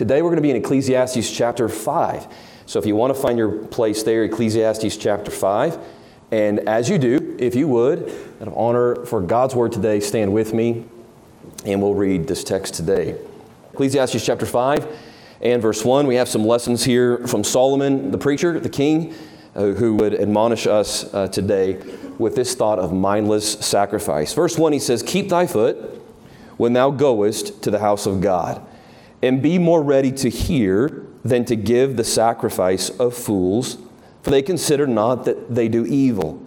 Today we're going to be in Ecclesiastes chapter 5. So if you want to find your place there, Ecclesiastes chapter 5. And as you do, if you would, out of honor for God's word today, stand with me and we'll read this text today. Ecclesiastes chapter 5 and verse 1. We have some lessons here from Solomon, the preacher, the king, uh, who would admonish us uh, today with this thought of mindless sacrifice. Verse 1, he says, Keep thy foot when thou goest to the house of God, and be more ready to hear than to give the sacrifice of fools, for they consider not that they do evil.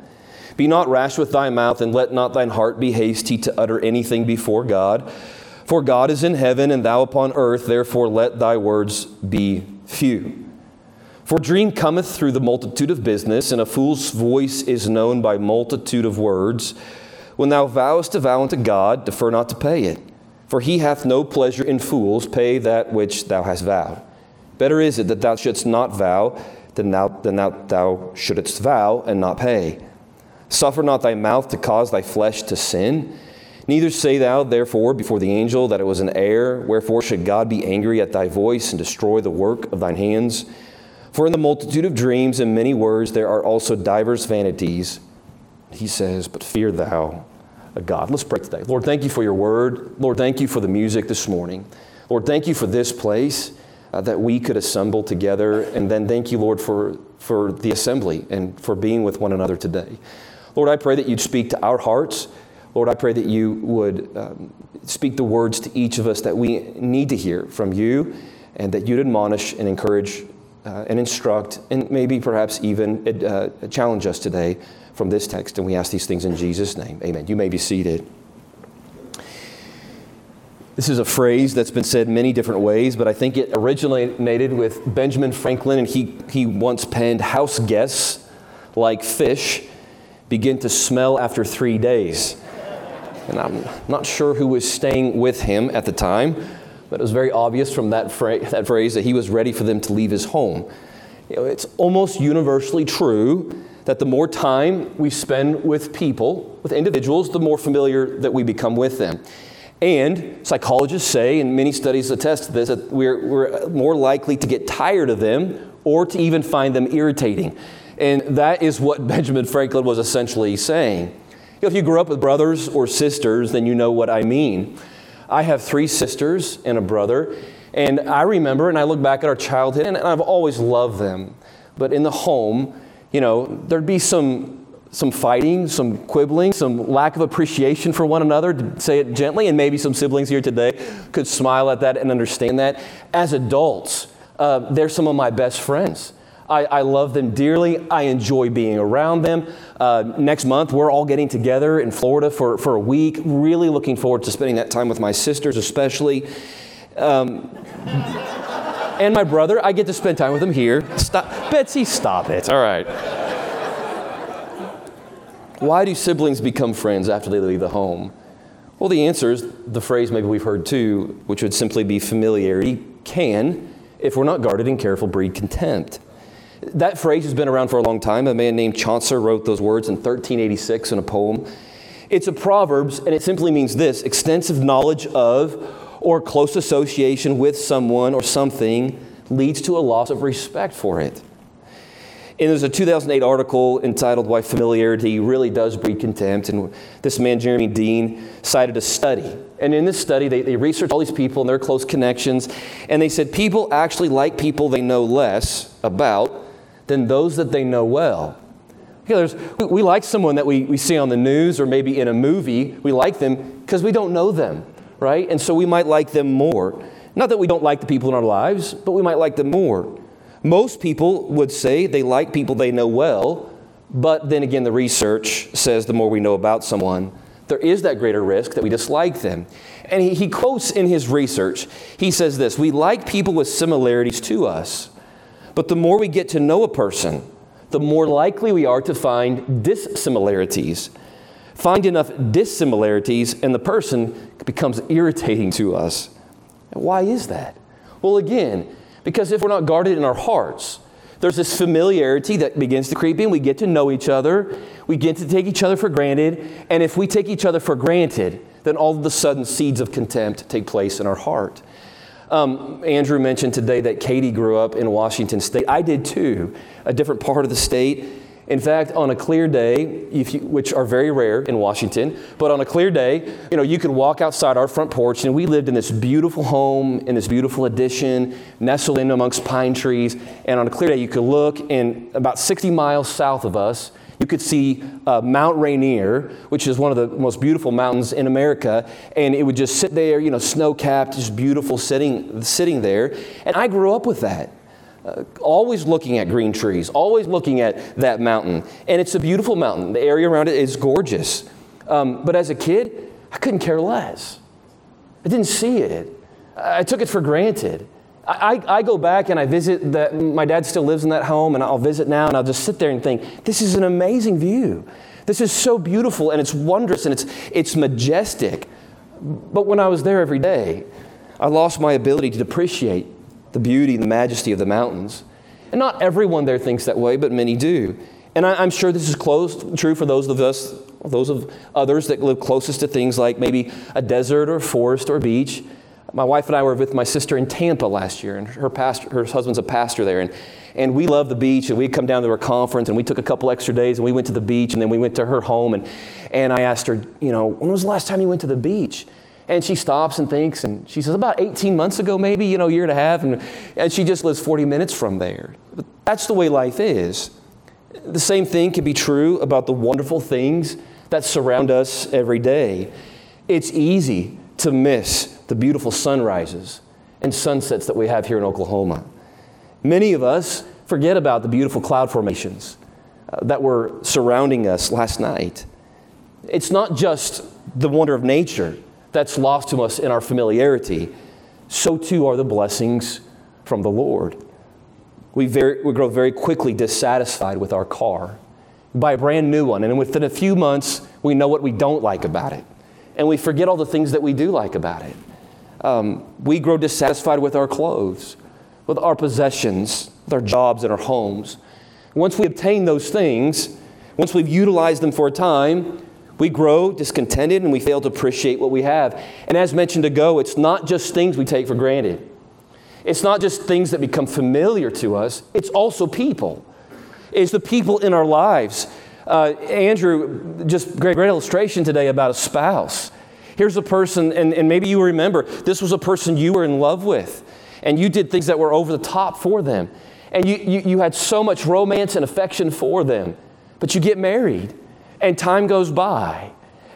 Be not rash with thy mouth, and let not thine heart be hasty to utter anything before God. For God is in heaven, and thou upon earth, therefore let thy words be few. For dream cometh through the multitude of business, and a fool's voice is known by multitude of words. When thou vowest a vow unto God, defer not to pay it. For he hath no pleasure in fools, pay that which thou hast vowed. Better is it that thou shouldst not vow than thou, than thou, thou shouldst vow and not pay. Suffer not thy mouth to cause thy flesh to sin. Neither say thou, therefore, before the angel that it was an error. Wherefore should God be angry at thy voice and destroy the work of thine hands? For in the multitude of dreams and many words there are also divers vanities. He says, But fear thou God. Let's pray today. Lord, thank you for your word. Lord, thank you for the music this morning. Lord, thank you for this place uh, that we could assemble together. And then thank you, Lord, for, for the assembly and for being with one another today. Lord, I pray that you'd speak to our hearts. Lord, I pray that you would um, speak the words to each of us that we need to hear from you and that you'd admonish and encourage uh, and instruct and maybe perhaps even uh, challenge us today from this text. And we ask these things in Jesus' name. Amen. You may be seated. This is a phrase that's been said many different ways, but I think it originated with Benjamin Franklin, and he, he once penned house guests like fish begin to smell after three days. And I'm not sure who was staying with him at the time, but it was very obvious from that, fra- that phrase that he was ready for them to leave his home. You know, it's almost universally true that the more time we spend with people, with individuals, the more familiar that we become with them. And psychologists say, and many studies attest to this, that we're, we're more likely to get tired of them or to even find them irritating. And that is what Benjamin Franklin was essentially saying. You know, if you grew up with brothers or sisters, then you know what I mean. I have three sisters and a brother, and I remember and I look back at our childhood, and I've always loved them. But in the home, you know, there'd be some some fighting, some quibbling, some lack of appreciation for one another, to say it gently, and maybe some siblings here today could smile at that and understand that. As adults, uh, they're some of my best friends. I, I, love them dearly. I enjoy being around them. Uh, next month, we're all getting together in Florida for, for a week. Really looking forward to spending that time with my sisters, especially. Um, and my brother, I get to spend time with him here. Stop. Betsy, stop it. All right. Why do siblings become friends after they leave the home? Well, the answer is the phrase maybe we've heard too, which would simply be familiarity, can, if we're not guarded and careful, breed contempt. That phrase has been around for a long time. A man named Chaucer wrote those words in 1386 in a poem. It's a Proverbs, and it simply means this extensive knowledge of or close association with someone or something leads to a loss of respect for it. And there's a 2008 article entitled Why Familiarity Really Does Breed Contempt. And this man, Jeremy Dean, cited a study. And in this study, they, they researched all these people and their close connections. And they said people actually like people they know less about than those that they know well. Okay, we, we like someone that we, we see on the news or maybe in a movie. We like them because we don't know them, right? And so we might like them more. Not that we don't like the people in our lives, but we might like them more. Most people would say they like people they know well, but then again, the research says the more we know about someone, there is that greater risk that we dislike them. And he, he quotes in his research, he says this We like people with similarities to us, but the more we get to know a person, the more likely we are to find dissimilarities. Find enough dissimilarities, and the person becomes irritating to us. Why is that? Well, again, because if we're not guarded in our hearts, there's this familiarity that begins to creep in. We get to know each other. We get to take each other for granted. And if we take each other for granted, then all of a sudden seeds of contempt take place in our heart. Um, Andrew mentioned today that Katie grew up in Washington State. I did too, a different part of the state. In fact, on a clear day, you, which are very rare in Washington, but on a clear day, you know, you could walk outside our front porch, and we lived in this beautiful home in this beautiful addition, nestled in amongst pine trees. And on a clear day, you could look, and about 60 miles south of us, you could see uh, Mount Rainier, which is one of the most beautiful mountains in America, and it would just sit there, you know, snow capped, just beautiful, sitting sitting there. And I grew up with that. Uh, always looking at green trees, always looking at that mountain. And it's a beautiful mountain. The area around it is gorgeous. Um, but as a kid, I couldn't care less. I didn't see it. I took it for granted. I, I, go back and I visit that, my dad still lives in that home, and I'll visit now and I'll just sit there and think, this is an amazing view. This is so beautiful and it's wondrous and it's, it's majestic. But when I was there every day, I lost my ability to appreciate the beauty and the majesty of the mountains. And not everyone there thinks that way, but many do. And I, am sure this is close, true for those of us, those of others that live closest to things like maybe a desert or forest or beach. My wife and I were with my sister in Tampa last year, and her, pastor, her husband's a pastor there. And, and we love the beach, and we'd come down to her conference, and we took a couple extra days, and we went to the beach, and then we went to her home. And, and I asked her, you know, when was the last time you went to the beach? And she stops and thinks, and she says, about 18 months ago, maybe, you know, year and a half. And, and she just lives 40 minutes from there. But that's the way life is. The same thing can be true about the wonderful things that surround us every day. It's easy to miss the beautiful sunrises and sunsets that we have here in Oklahoma. Many of us forget about the beautiful cloud formations uh, that were surrounding us last night. It's not just the wonder of nature that's lost to us in our familiarity, so too are the blessings from the Lord. We, very, we grow very quickly dissatisfied with our car. Buy a brand new one, and within a few months, we know what we don't like about it. And we forget all the things that we do like about it. Um, we grow dissatisfied with our clothes, with our possessions, with our jobs and our homes. Once we obtain those things, once we've utilized them for a time, we grow discontented and we fail to appreciate what we have. And as mentioned ago, it's not just things we take for granted. It's not just things that become familiar to us, it's also people. It's the people in our lives. Uh, Andrew, just great, great illustration today about a spouse. Here's a person, and, and maybe you remember, this was a person you were in love with, and you did things that were over the top for them. And you, you, you had so much romance and affection for them. But you get married, and time goes by,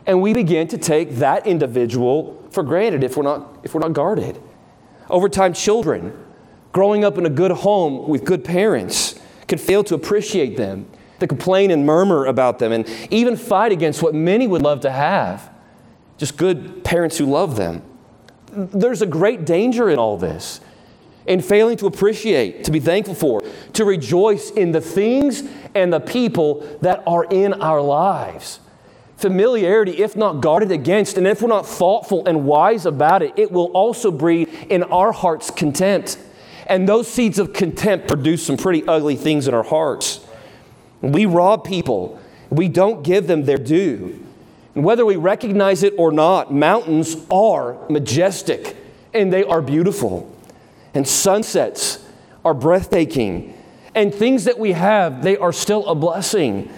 and we begin to take that individual for granted if we're not, if we're not guarded. Over time, children growing up in a good home with good parents can fail to appreciate them, to complain and murmur about them, and even fight against what many would love to have just good parents who love them. There's a great danger in all this in failing to appreciate, to be thankful for, to rejoice in the things and the people that are in our lives. Familiarity, if not guarded against, and if we're not thoughtful and wise about it, it will also breed in our hearts contempt. And those seeds of contempt produce some pretty ugly things in our hearts. We rob people, we don't give them their due. And whether we recognize it or not, mountains are majestic and they are beautiful and sunsets are breathtaking. And things that we have, they are still a blessing.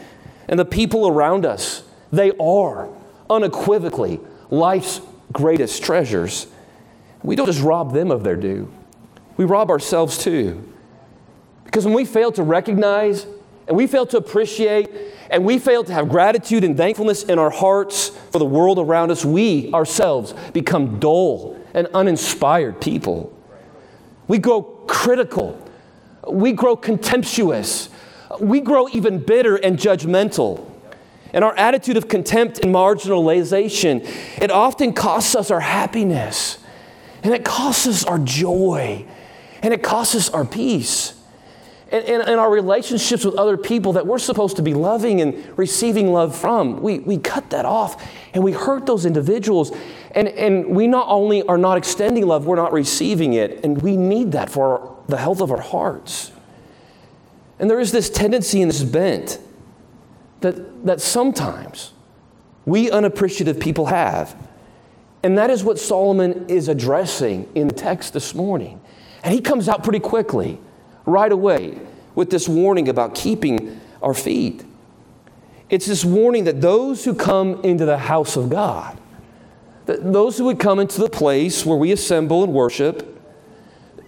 And the people around us, they are unequivocally life's greatest treasures. We don't just rob them of their due, we rob ourselves too. Because when we fail to recognize and we fail to appreciate and we fail to have gratitude and thankfulness in our hearts for the world around us, we ourselves become dull and uninspired people. We grow critical. We grow contemptuous. We grow even bitter and judgmental. And our attitude of contempt and marginalization, it often costs us our happiness. And it costs us our joy. And it costs us our peace. And, and, and, our relationships with other people that we're supposed to be loving and receiving love from, we, we cut that off and we hurt those individuals. And, and we not only are not extending love, we're not receiving it. And we need that for the health of our hearts. And there is this tendency and this bent that, that sometimes we unappreciative people have. And that is what Solomon is addressing in the text this morning. And he comes out pretty quickly, right away, with this warning about keeping our feet. It's this warning that those who come into the house of God, that those who would come into the place where we assemble and worship,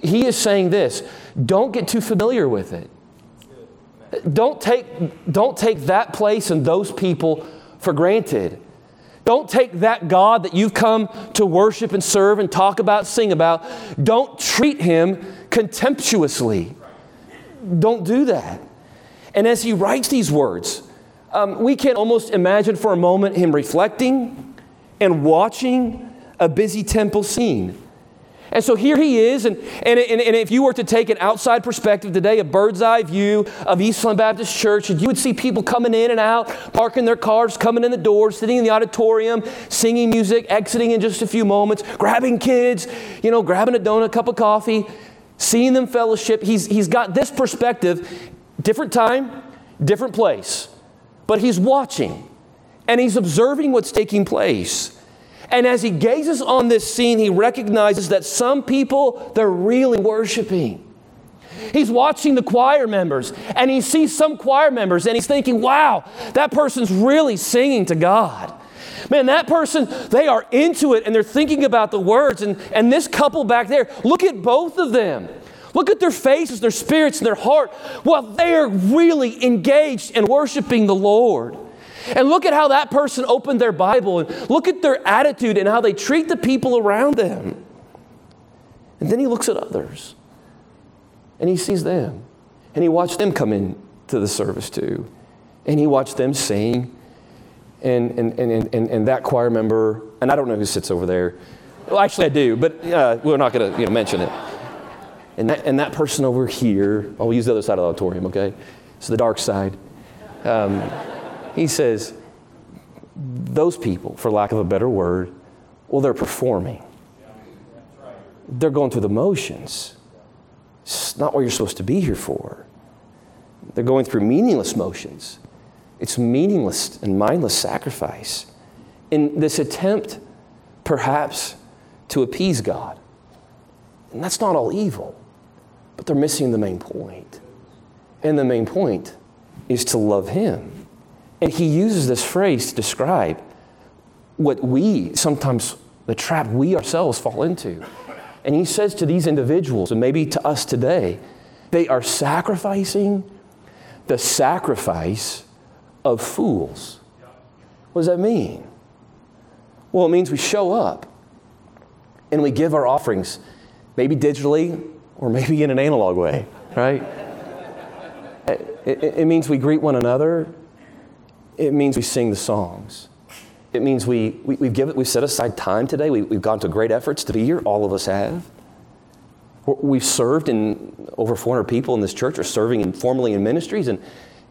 he is saying this don't get too familiar with it. Don't take, don't take that place and those people for granted. Don't take that God that you've come to worship and serve and talk about, sing about, don't treat him contemptuously. Don't do that. And as he writes these words, um, we can almost imagine for a moment him reflecting and watching a busy temple scene. And so here he is, and, and, and, and, if you were to take an outside perspective today, a bird's eye view of Eastland Baptist Church, and you would see people coming in and out, parking their cars, coming in the doors, sitting in the auditorium, singing music, exiting in just a few moments, grabbing kids, you know, grabbing a donut, a cup of coffee, seeing them fellowship. He's, he's got this perspective, different time, different place, but he's watching and he's observing what's taking place. And as he gazes on this scene, he recognizes that some people, they're really worshiping. He's watching the choir members and he sees some choir members and he's thinking, wow, that person's really singing to God. Man, that person, they are into it and they're thinking about the words. And, and this couple back there, look at both of them. Look at their faces, their spirits, and their heart. Well, they are really engaged in worshiping the Lord. And look at how that person opened their Bible and look at their attitude and how they treat the people around them. And then he looks at others and he sees them and he watched them come in to the service too. And he watched them sing. And, and, and, and, and that choir member, and I don't know who sits over there. Well, actually, I do, but uh, we're not going to you know, mention it. And that, and that person over here, I'll use the other side of the auditorium, okay? It's the dark side. Um, he says, those people, for lack of a better word, well, they're performing. They're going through the motions. It's not what you're supposed to be here for. They're going through meaningless motions. It's meaningless and mindless sacrifice in this attempt, perhaps, to appease God. And that's not all evil, but they're missing the main point. And the main point is to love Him and he uses this phrase to describe what we sometimes, the trap we ourselves fall into. And he says to these individuals, and maybe to us today, they are sacrificing the sacrifice of fools. What does that mean? Well, it means we show up and we give our offerings, maybe digitally or maybe in an analog way, right? It, it, it means we greet one another it means we sing the songs. It means we, we, we've, given, we've set aside time today. We, we've gone to great efforts to be here. All of us have. We've served in over 400 people in this church are serving informally in ministries, and,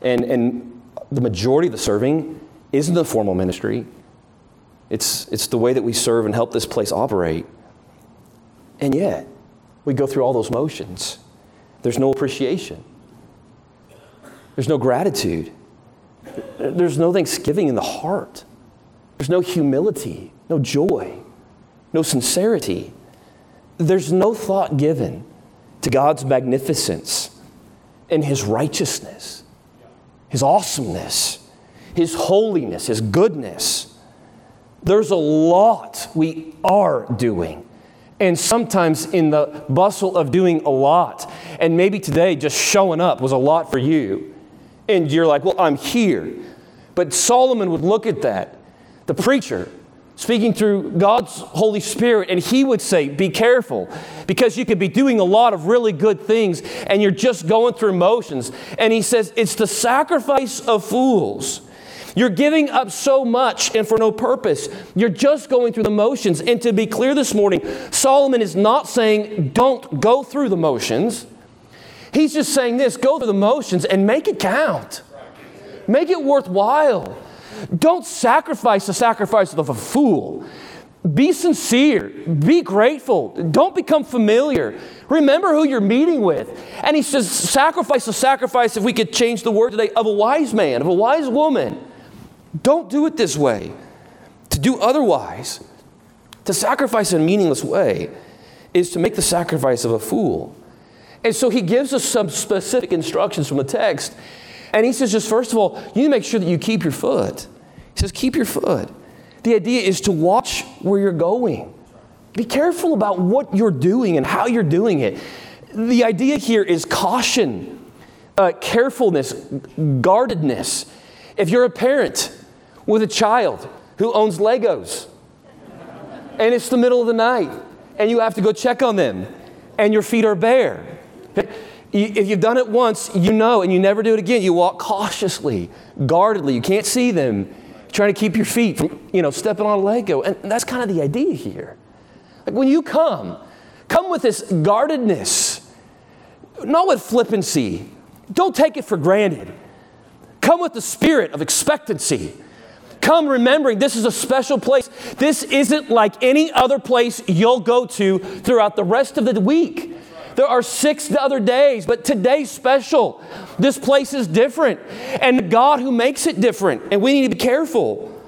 and, and the majority of the serving isn't the formal ministry. It's, it's the way that we serve and help this place operate. And yet, we go through all those motions. There's no appreciation, there's no gratitude. There's no thanksgiving in the heart. There's no humility, no joy, no sincerity. There's no thought given to God's magnificence and His righteousness, His awesomeness, His holiness, His goodness. There's a lot we are doing. And sometimes in the bustle of doing a lot, and maybe today just showing up was a lot for you and you're like, well, I'm here. But Solomon would look at that, the preacher, speaking through God's Holy Spirit, and he would say, Be careful, because you could be doing a lot of really good things and you're just going through motions. And he says, It's the sacrifice of fools. You're giving up so much and for no purpose. You're just going through the motions. And to be clear this morning, Solomon is not saying don't go through the motions. He's just saying this go through the motions and make it count, make it worthwhile. Don't sacrifice the sacrifice of a fool. Be sincere. Be grateful. Don't become familiar. Remember who you're meeting with. And he says, sacrifice the sacrifice, if we could change the word today, of a wise man, of a wise woman. Don't do it this way. To do otherwise, To sacrifice in a meaningless way is to make the sacrifice of a fool. And so he gives us some specific instructions from the text. And he says, just first of all, you need to make sure that you keep your foot. He says, keep your foot. The idea is to watch where you're going. Be careful about what you're doing and how you're doing it. The idea here is caution, uh, carefulness, guardedness. If you're a parent with a child who owns Legos and it's the middle of the night and you have to go check on them and your feet are bare, if you've done it once, you know, and you never do it again. You walk cautiously, guardedly. You can't see them, trying to keep your feet from, you know, stepping on a Lego. And that's kind of the idea here. Like when you come, come with this guardedness, not with flippancy. Don't take it for granted. Come with the spirit of expectancy. Come remembering this is a special place. This isn't like any other place you'll go to throughout the rest of the week. There are six other days, but today's special. This place is different. And the God who makes it different. And we need to be careful.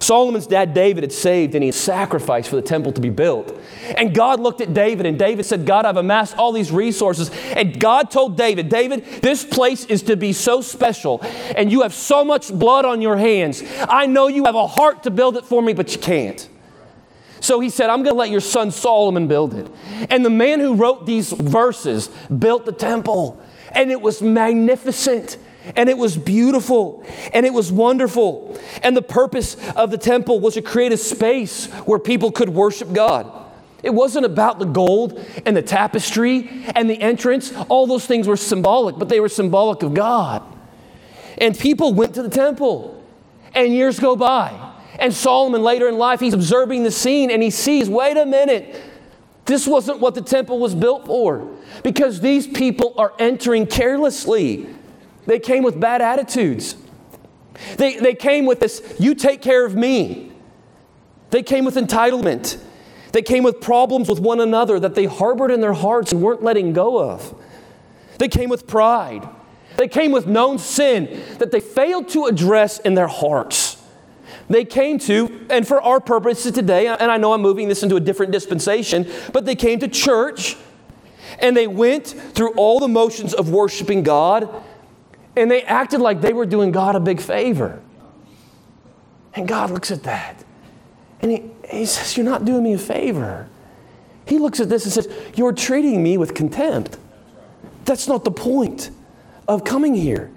Solomon's dad David had saved and he had sacrificed for the temple to be built. And God looked at David and David said, God, I've amassed all these resources. And God told David, David, this place is to be so special and you have so much blood on your hands. I know you have a heart to build it for me, but you can't. So he said, I'm going to let your son Solomon build it. And the man who wrote these verses built the temple, and it was magnificent and it was beautiful and it was wonderful. And the purpose of the temple was to create a space where people could worship God. It wasn't about the gold and the tapestry and the entrance. All those things were symbolic, but they were symbolic of God. And people went to the temple, and years go by. And Solomon, later in life, he's observing the scene and he sees wait a minute, this wasn't what the temple was built for because these people are entering carelessly. They came with bad attitudes. They, they came with this, you take care of me. They came with entitlement. They came with problems with one another that they harbored in their hearts and weren't letting go of. They came with pride. They came with known sin that they failed to address in their hearts. They came to, and for our purposes today, and I know I'm moving this into a different dispensation, but they came to church and they went through all the motions of worshiping God and they acted like they were doing God a big favor. And God looks at that and he, he says, You're not doing me a favor. He looks at this and says, You're treating me with contempt. That's not the point of coming here.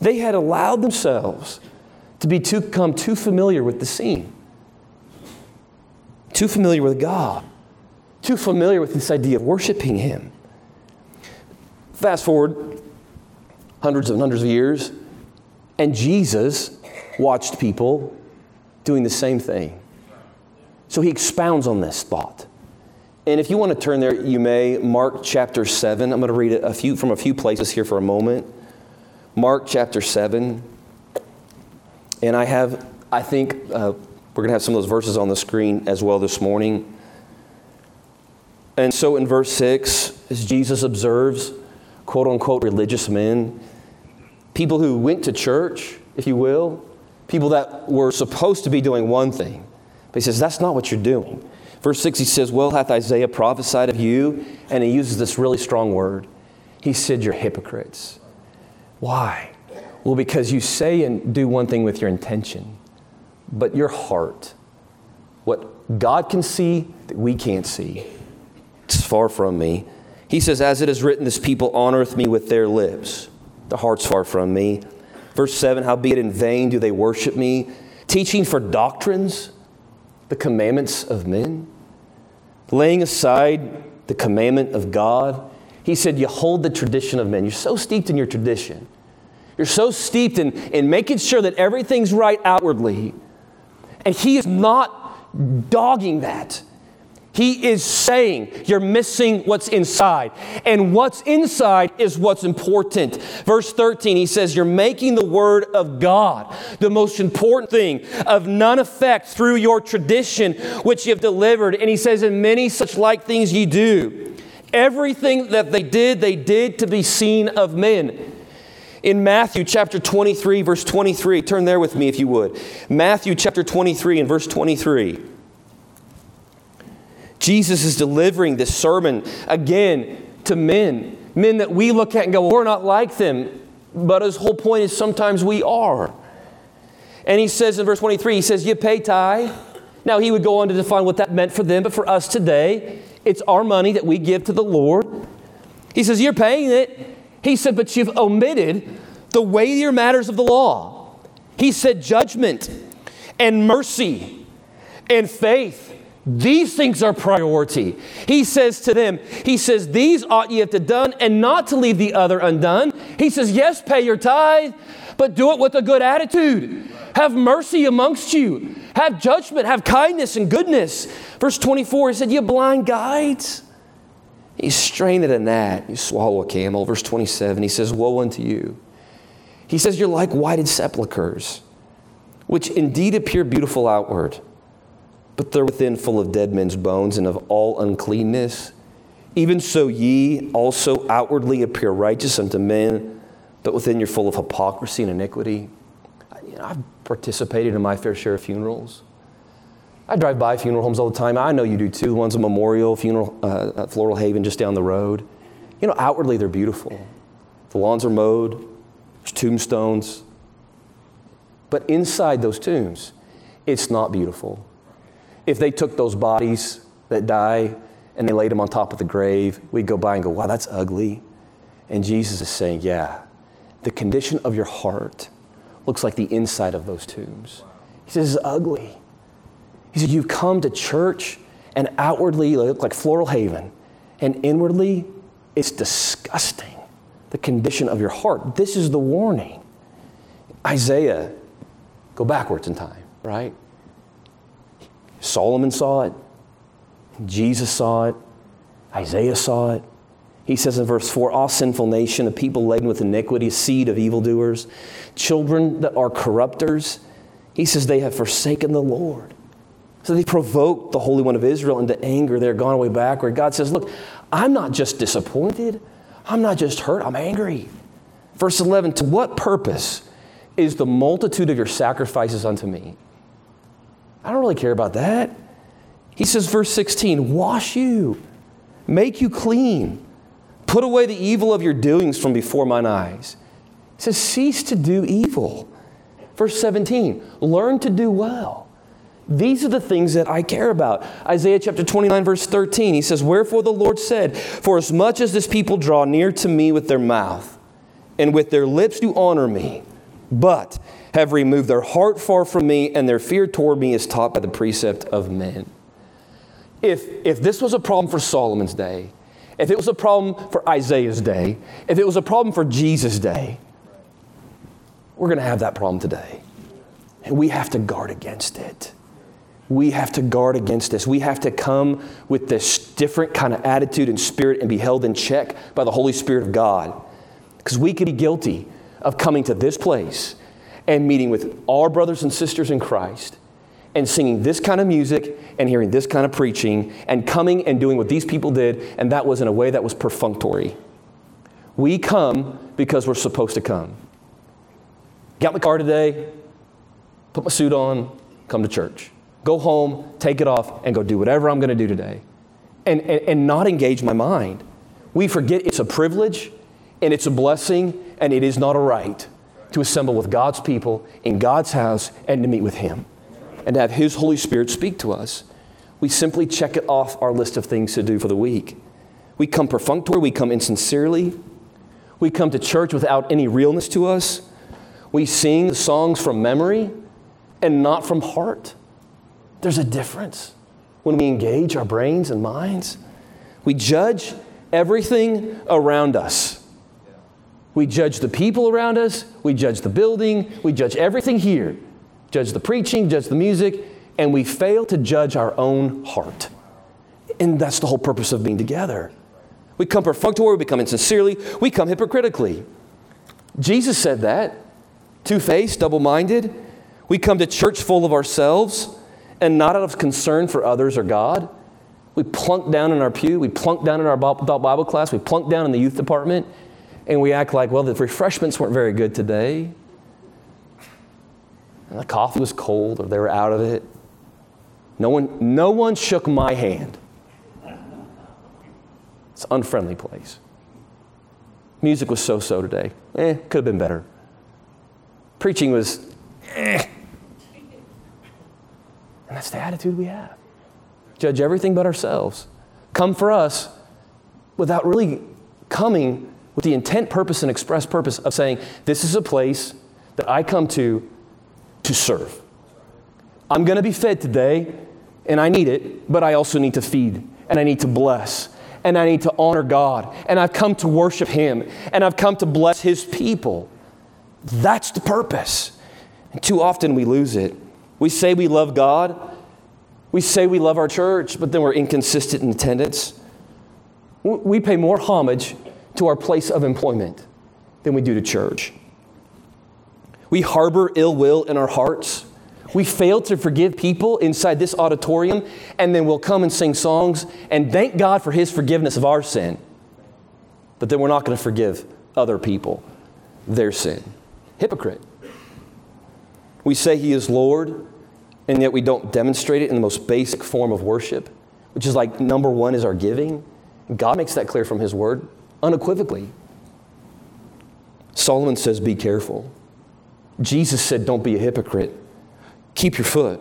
They had allowed themselves to become too familiar with the scene, too familiar with God, too familiar with this idea of worshiping Him. Fast forward hundreds and hundreds of years. And Jesus watched people doing the same thing. So he expounds on this thought. And if you want to turn there, you may. Mark chapter 7. I'm going to read a few from a few places here for a moment. Mark chapter 7. And I have, I think, uh, we're going to have some of those verses on the screen as well this morning. And so in verse 6, as Jesus observes, quote unquote, religious men, people who went to church, if you will, people that were supposed to be doing one thing. But he says, that's not what you're doing. Verse 6, he says, Well, hath Isaiah prophesied of you? And he uses this really strong word. He said, You're hypocrites. Why? Well, because you say and do one thing with your intention, but your heart, what God can see that we can't see, it's far from me. He says, As it is written, this people honoreth me with their lips the heart's far from me. Verse 7 Howbeit in vain do they worship me, teaching for doctrines the commandments of men, laying aside the commandment of God. He said, You hold the tradition of men. You're so steeped in your tradition. You're so steeped in, in making sure that everything's right outwardly. And He is not dogging that. He is saying you're missing what's inside. And what's inside is what's important. Verse 13, he says, You're making the Word of God the most important thing, of none effect through your tradition which you have delivered. And he says, And many such like things ye do. Everything that they did, they did to be seen of men. In Matthew chapter 23, verse 23, turn there with me if you would. Matthew chapter 23 and verse 23. Jesus is delivering this sermon again to men, men that we look at and go, we're not like them. But his whole point is sometimes we are. And he says in verse 23, he says, You pay tithe. Now, he would go on to define what that meant for them, but for us today, it's our money that we give to the Lord. He says, You're paying it. He said, But you've omitted the weightier matters of the law. He said, Judgment and mercy and faith. These things are priority. He says to them, He says, These ought ye have to done, and not to leave the other undone. He says, Yes, pay your tithe, but do it with a good attitude. Have mercy amongst you. Have judgment. Have kindness and goodness. Verse 24, he said, You blind guides. You strain at a gnat, you swallow a camel. Verse 27, he says, Woe unto you. He says, You're like whited sepulchres, which indeed appear beautiful outward, but they're within full of dead men's bones and of all uncleanness. Even so, ye also outwardly appear righteous unto men, but within you're full of hypocrisy and iniquity. You know, I've participated in my fair share of funerals. I drive by funeral homes all the time. I know you do too. One's a memorial funeral uh, at Floral Haven just down the road. You know, outwardly they're beautiful. The lawns are mowed, there's tombstones. But inside those tombs, it's not beautiful. If they took those bodies that die and they laid them on top of the grave, we'd go by and go, wow, that's ugly. And Jesus is saying, yeah, the condition of your heart looks like the inside of those tombs. He says, it's ugly. He said, You've come to church and outwardly you look like Floral Haven, and inwardly it's disgusting. The condition of your heart. This is the warning. Isaiah, go backwards in time, right? Solomon saw it, Jesus saw it, Isaiah saw it. He says in verse 4 All sinful nation, a people laden with iniquity, a seed of evildoers, children that are corrupters. He says they have forsaken the Lord. So they provoked the Holy One of Israel into anger. They're gone away backward. God says, Look, I'm not just disappointed, I'm not just hurt, I'm angry. Verse 11 To what purpose is the multitude of your sacrifices unto me? I don't really care about that. He says, verse 16, Wash you, make you clean, put away the evil of your doings from before mine eyes. He says, Cease to do evil. Verse 17, Learn to do well. These are the things that I care about. Isaiah chapter 29, verse 13, he says, Wherefore the Lord said, For as much as this people draw near to me with their mouth, and with their lips do honor me, but have removed their heart far from me, and their fear toward me is taught by the precept of men. If, if this was a problem for Solomon's day, if it was a problem for Isaiah's day, if it was a problem for Jesus' day, we're going to have that problem today. And we have to guard against it we have to guard against this. We have to come with this different kind of attitude and spirit and be held in check by the Holy Spirit of God. Because we could be guilty of coming to this place and meeting with our brothers and sisters in Christ and singing this kind of music and hearing this kind of preaching and coming and doing what these people did, and that was in a way that was perfunctory. We come because we're supposed to come. Got my car today, put my suit on, come to church go home, take it off, and go do whatever I'm going to do today. And, and, and not engage my mind. We forget it's a privilege and it's a blessing and it is not a right to assemble with God's people in God's house and to meet with Him and to have His Holy Spirit speak to us. We simply check it off our list of things to do for the week. We come perfunctory, we come insincerely, we come to church without any realness to us. We sing the songs from memory and not from heart. There's a difference when we engage our brains and minds. We judge everything around us. We judge the people around us, we judge the building, we judge everything here. Judge the preaching, judge the music, and we fail to judge our own heart. And that's the whole purpose of being together. We come perfunctory, we become insincerely, we come hypocritically. Jesus said that. Two faced, double minded. We come to church full of ourselves and not out of concern for others or God. We plunk down in our pew, we plunk down in our Bible class, we plunk down in the youth department, and we act like, well, the refreshments weren't very good today. And the coffee was cold or they were out of it. No one, no one shook my hand It's an unfriendly place. Music was so so today. Eh, could have been better. Preaching was eh. That's the attitude we have. Judge everything but ourselves. Come for us without really coming with the intent, purpose, and express purpose of saying, This is a place that I come to to serve. I'm going to be fed today, and I need it, but I also need to feed, and I need to bless, and I need to honor God, and I've come to worship Him, and I've come to bless His people. That's the purpose. And too often we lose it. We say we love God, we say we love our church, but then we're inconsistent in attendance. We pay more homage to our place of employment than we do to church. We harbor ill will in our hearts. We fail to forgive people inside this auditorium, and then we'll come and sing songs and thank God for His forgiveness of our sin. But then we're not going to forgive other people their sin. Hypocrite. We say He is Lord, and yet we don't demonstrate it in the most basic form of worship, which is like number one is our giving. God makes that clear from His Word unequivocally. Solomon says, Be careful. Jesus said, Don't be a hypocrite. Keep your foot.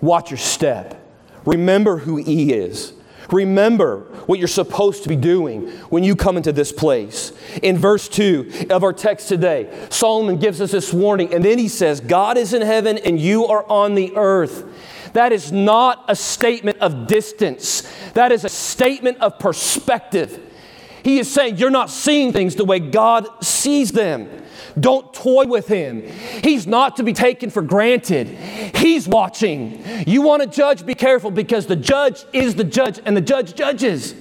Watch your step. Remember who He is. Remember what you're supposed to be doing when you come into this place. In verse 2 of our text today, Solomon gives us this warning, and then he says, God is in heaven and you are on the earth. That is not a statement of distance, that is a statement of perspective. He is saying, You're not seeing things the way God sees them. Don't toy with him. He's not to be taken for granted. He's watching. You want to judge? Be careful because the judge is the judge and the judge judges.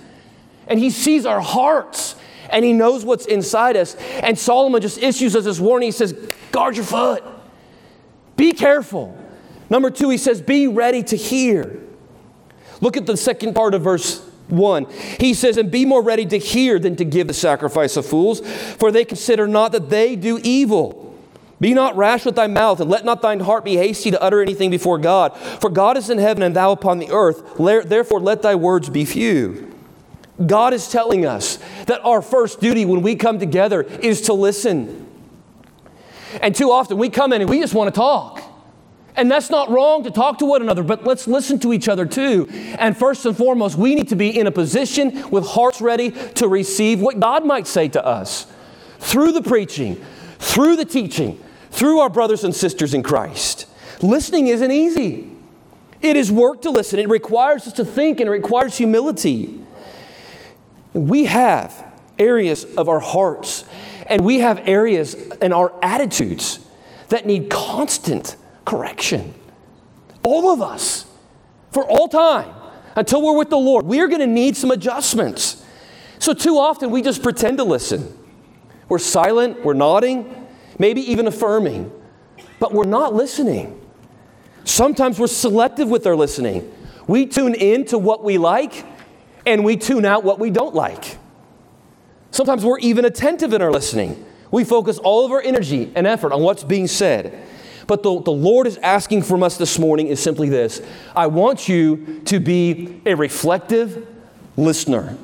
And he sees our hearts and he knows what's inside us. And Solomon just issues us this warning. He says, Guard your foot. Be careful. Number two, he says, Be ready to hear. Look at the second part of verse 1. He says, And be more ready to hear than to give the sacrifice of fools, for they consider not that they do evil. Be not rash with thy mouth, and let not thine heart be hasty to utter anything before God. For God is in heaven, and thou upon the earth. Therefore, let thy words be few. God is telling us that our first duty when we come together is to listen. And too often we come in and we just want to talk. And that's not wrong to talk to one another, but let's listen to each other too. And first and foremost, we need to be in a position with hearts ready to receive what God might say to us through the preaching, through the teaching, through our brothers and sisters in Christ. Listening isn't easy. It is work to listen. It requires us to think and it requires humility. We have areas of our hearts and we have areas in our attitudes that need constant correction. All of us, for all time, until we're with the Lord, we are going to need some adjustments. So, too often, we just pretend to listen. We're silent, we're nodding, maybe even affirming, but we're not listening. Sometimes we're selective with our listening. We tune in to what we like and we tune out what we don't like. Sometimes we're even attentive in our listening. We focus all of our energy and effort on what's being said. But the, the Lord is asking from us this morning is simply this I want you to be a reflective listener,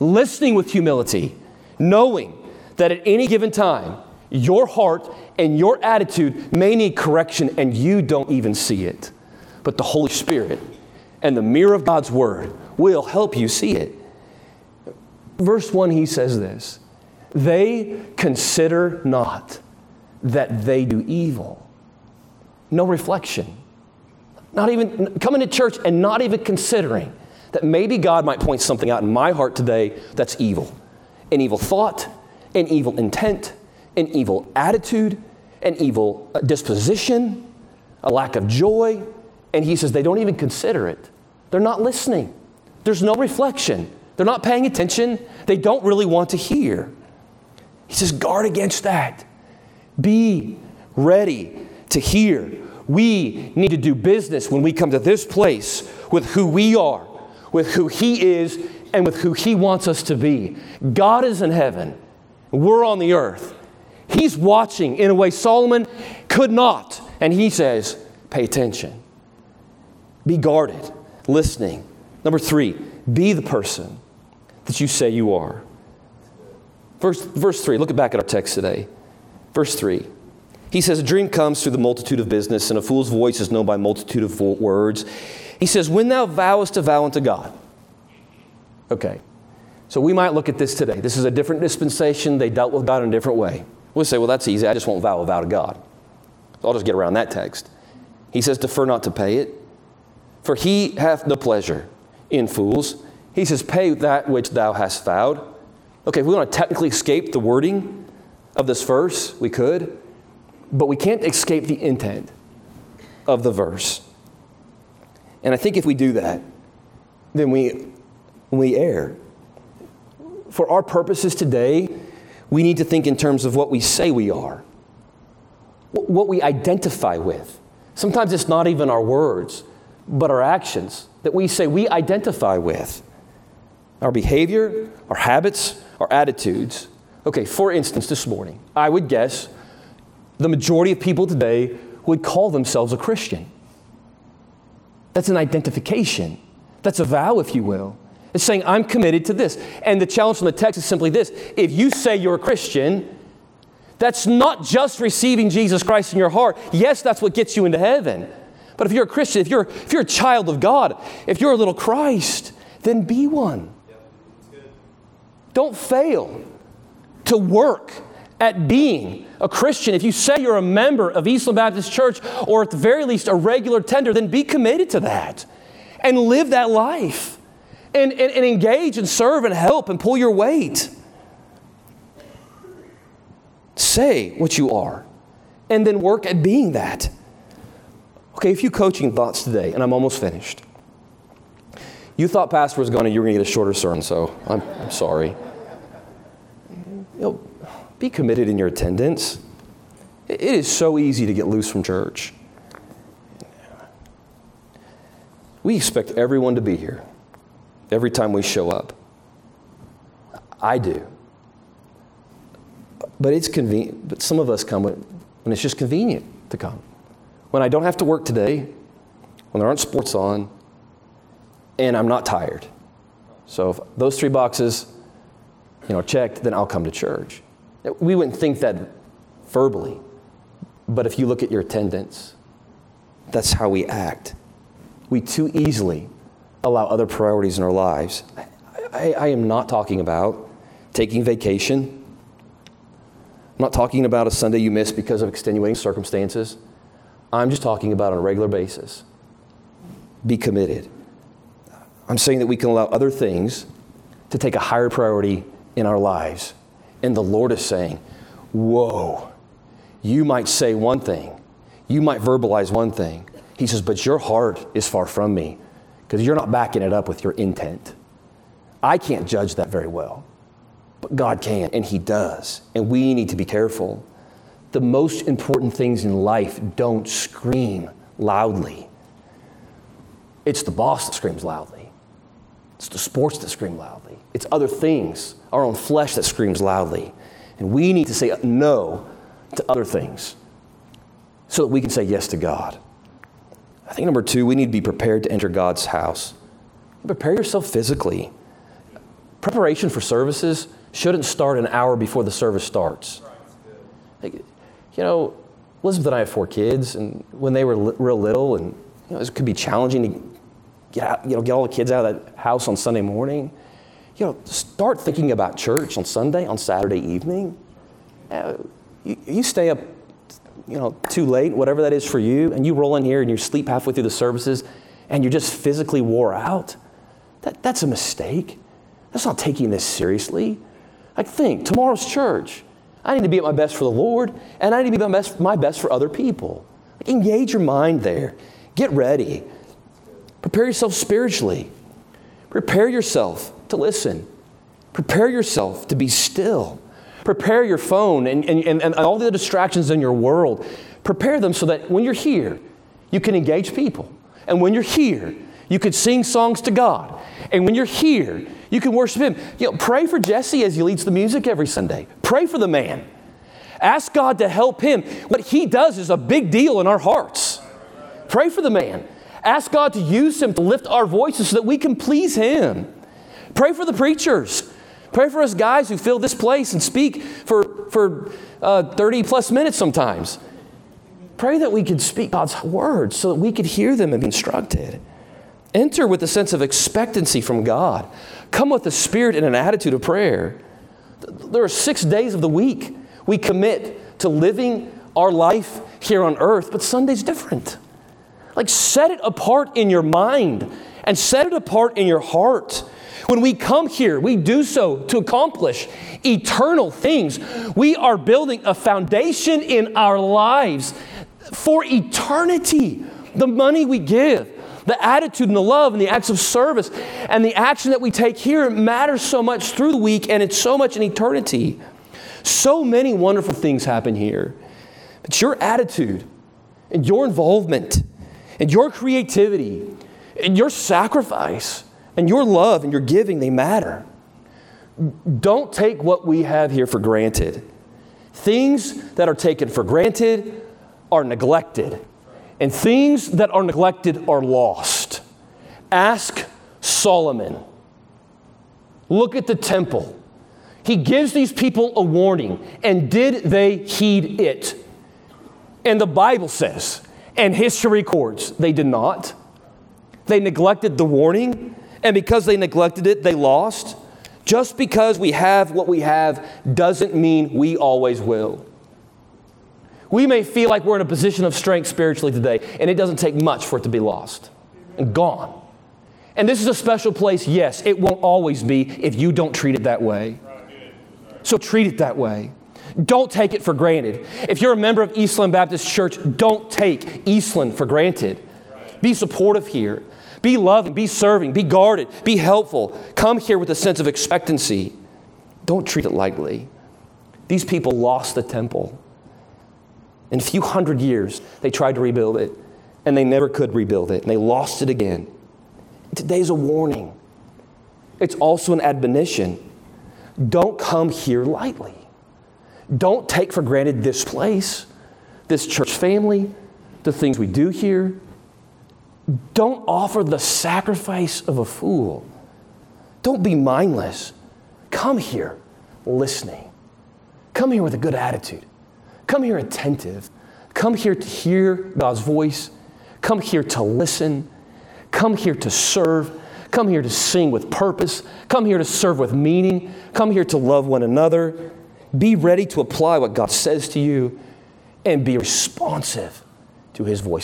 listening with humility, knowing that at any given time, your heart and your attitude may need correction and you don't even see it. But the Holy Spirit and the mirror of God's Word will help you see it. Verse 1, he says this They consider not that they do evil. No reflection. Not even coming to church and not even considering that maybe God might point something out in my heart today that's evil. An evil thought, an evil intent, an evil attitude, an evil uh, disposition, a lack of joy. And he says they don't even consider it. They're not listening. There's no reflection. They're not paying attention. They don't really want to hear. He says, guard against that. Be ready to hear. We need to do business when we come to this place with who we are, with who He is, and with who He wants us to be. God is in heaven, we're on the earth. He's watching in a way Solomon could not. And he says, pay attention. Be guarded, listening. Number three, be the person that you say you are. Verse, verse 3, look back at our text today. Verse 3. He says, A dream comes through the multitude of business, and a fool's voice is known by multitude of words. He says, When thou vowest a vow unto God. Okay. So we might look at this today. This is a different dispensation. They dealt with God in a different way. We'll say, well, that's easy. I just won't vow a vow to God. I'll just get around that text. He says, defer not to pay it, for he hath no pleasure in fools. He says, pay that which thou hast vowed. Okay, if we want to technically escape the wording of this verse, we could, but we can't escape the intent of the verse. And I think if we do that, then we, we err. For our purposes today, we need to think in terms of what we say we are, what we identify with. Sometimes it's not even our words, but our actions that we say we identify with. Our behavior, our habits, our attitudes. Okay, for instance, this morning, I would guess the majority of people today would call themselves a Christian. That's an identification. That's a vow, if you will. It's saying, I'm committed to this. And the challenge from the text is simply this if you say you're a Christian, that's not just receiving Jesus Christ in your heart. Yes, that's what gets you into heaven. But if you're a Christian, if you're, if you're a child of God, if you're a little Christ, then be one. Don't fail to work at being a Christian. If you say you're a member of Eastland Baptist Church, or at the very least a regular tender, then be committed to that and live that life and, and, and engage and serve and help and pull your weight. Say what you are and then work at being that. Okay, a few coaching thoughts today, and I'm almost finished. You thought Pastor was going to, you were going to get a shorter sermon, so I'm, I'm sorry. You know, be committed in your attendance. It is so easy to get loose from church. We expect everyone to be here every time we show up. I do. But it's convenient. But some of us come when, when it's just convenient to come. When I don't have to work today, when there aren't sports on, and I'm not tired. So if those three boxes, you know, checked, then I'll come to church. We wouldn't think that verbally, but if you look at your attendance, that's how we act. We too easily allow other priorities in our lives. I, I, am not talking about taking vacation. I'm not talking about a Sunday you miss because of extenuating circumstances. I'm just talking about on a regular basis. Be committed. I'm saying that we can allow other things to take a higher priority in our lives. And the Lord is saying, Whoa, you might say one thing, you might verbalize one thing. He says, But your heart is far from me because you're not backing it up with your intent. I can't judge that very well, but God can, and He does. And we need to be careful. The most important things in life don't scream loudly. It's the boss that screams loudly, it's the sports that scream loudly, it's other things, our own flesh that screams loudly. And we need to say no to other things so that we can say yes to God. I think number two, we need to be prepared to enter God's house. Prepare yourself physically. Preparation for services shouldn't start an hour before the service starts. Like, you know, Elizabeth and I have four kids, and when they were li- real little, and you know, it could be challenging to get out, you know, get all the kids out of that house on Sunday morning. You know, start thinking about church on Sunday, on Saturday evening. Uh, you, you stay up you know, too late, whatever that is for you, and you roll in here and you sleep halfway through the services and you're just physically wore out, that, that's a mistake. That's not taking this seriously. Like, think tomorrow's church. I need to be at my best for the Lord, and I need to be my best, my best for other people. Like, engage your mind there. Get ready. Prepare yourself spiritually. Prepare yourself to listen. Prepare yourself to be still. Prepare your phone and, and, and, and all the distractions in your world. Prepare them so that when you're here, you can engage people. And when you're here, you can sing songs to God. And when you're here, you can worship Him. You know, pray for Jesse as he leads the music every Sunday. Pray for the man. Ask God to help him. What he does is a big deal in our hearts. Pray for the man. Ask God to use him to lift our voices so that we can please him. Pray for the preachers. Pray for us guys who fill this place and speak for, for uh, 30 plus minutes sometimes. Pray that we could speak God's words so that we could hear them and be instructed. Enter with a sense of expectancy from God. Come with a spirit and an attitude of prayer. There are six days of the week we commit to living our life here on earth, but Sunday's different. Like, set it apart in your mind and set it apart in your heart. When we come here, we do so to accomplish eternal things. We are building a foundation in our lives for eternity. The money we give, the attitude and the love and the acts of service and the action that we take here matters so much through the week and it's so much in eternity. So many wonderful things happen here. But your attitude and your involvement and your creativity and your sacrifice and your love and your giving, they matter. Don't take what we have here for granted. Things that are taken for granted are neglected, and things that are neglected are lost. Ask Solomon. Look at the temple. He gives these people a warning, and did they heed it? And the Bible says, and history records, they did not. They neglected the warning, and because they neglected it, they lost. Just because we have what we have doesn't mean we always will. We may feel like we're in a position of strength spiritually today, and it doesn't take much for it to be lost and gone. And this is a special place, yes, it won't always be if you don't treat it that way. So treat it that way. Don't take it for granted. If you're a member of Eastland Baptist Church, don't take Eastland for granted. Be supportive here. Be loving, be serving, be guarded, be helpful. Come here with a sense of expectancy. Don't treat it lightly. These people lost the temple. In a few hundred years, they tried to rebuild it, and they never could rebuild it, and they lost it again. Today's a warning. It's also an admonition. Don't come here lightly. Don't take for granted this place, this church family, the things we do here. Don't offer the sacrifice of a fool. Don't be mindless. Come here listening. Come here with a good attitude. Come here attentive. Come here to hear God's voice. Come here to listen. Come here to serve. Come here to sing with purpose. Come here to serve with meaning. Come here to love one another. Be ready to apply what God says to you and be responsive to His voice.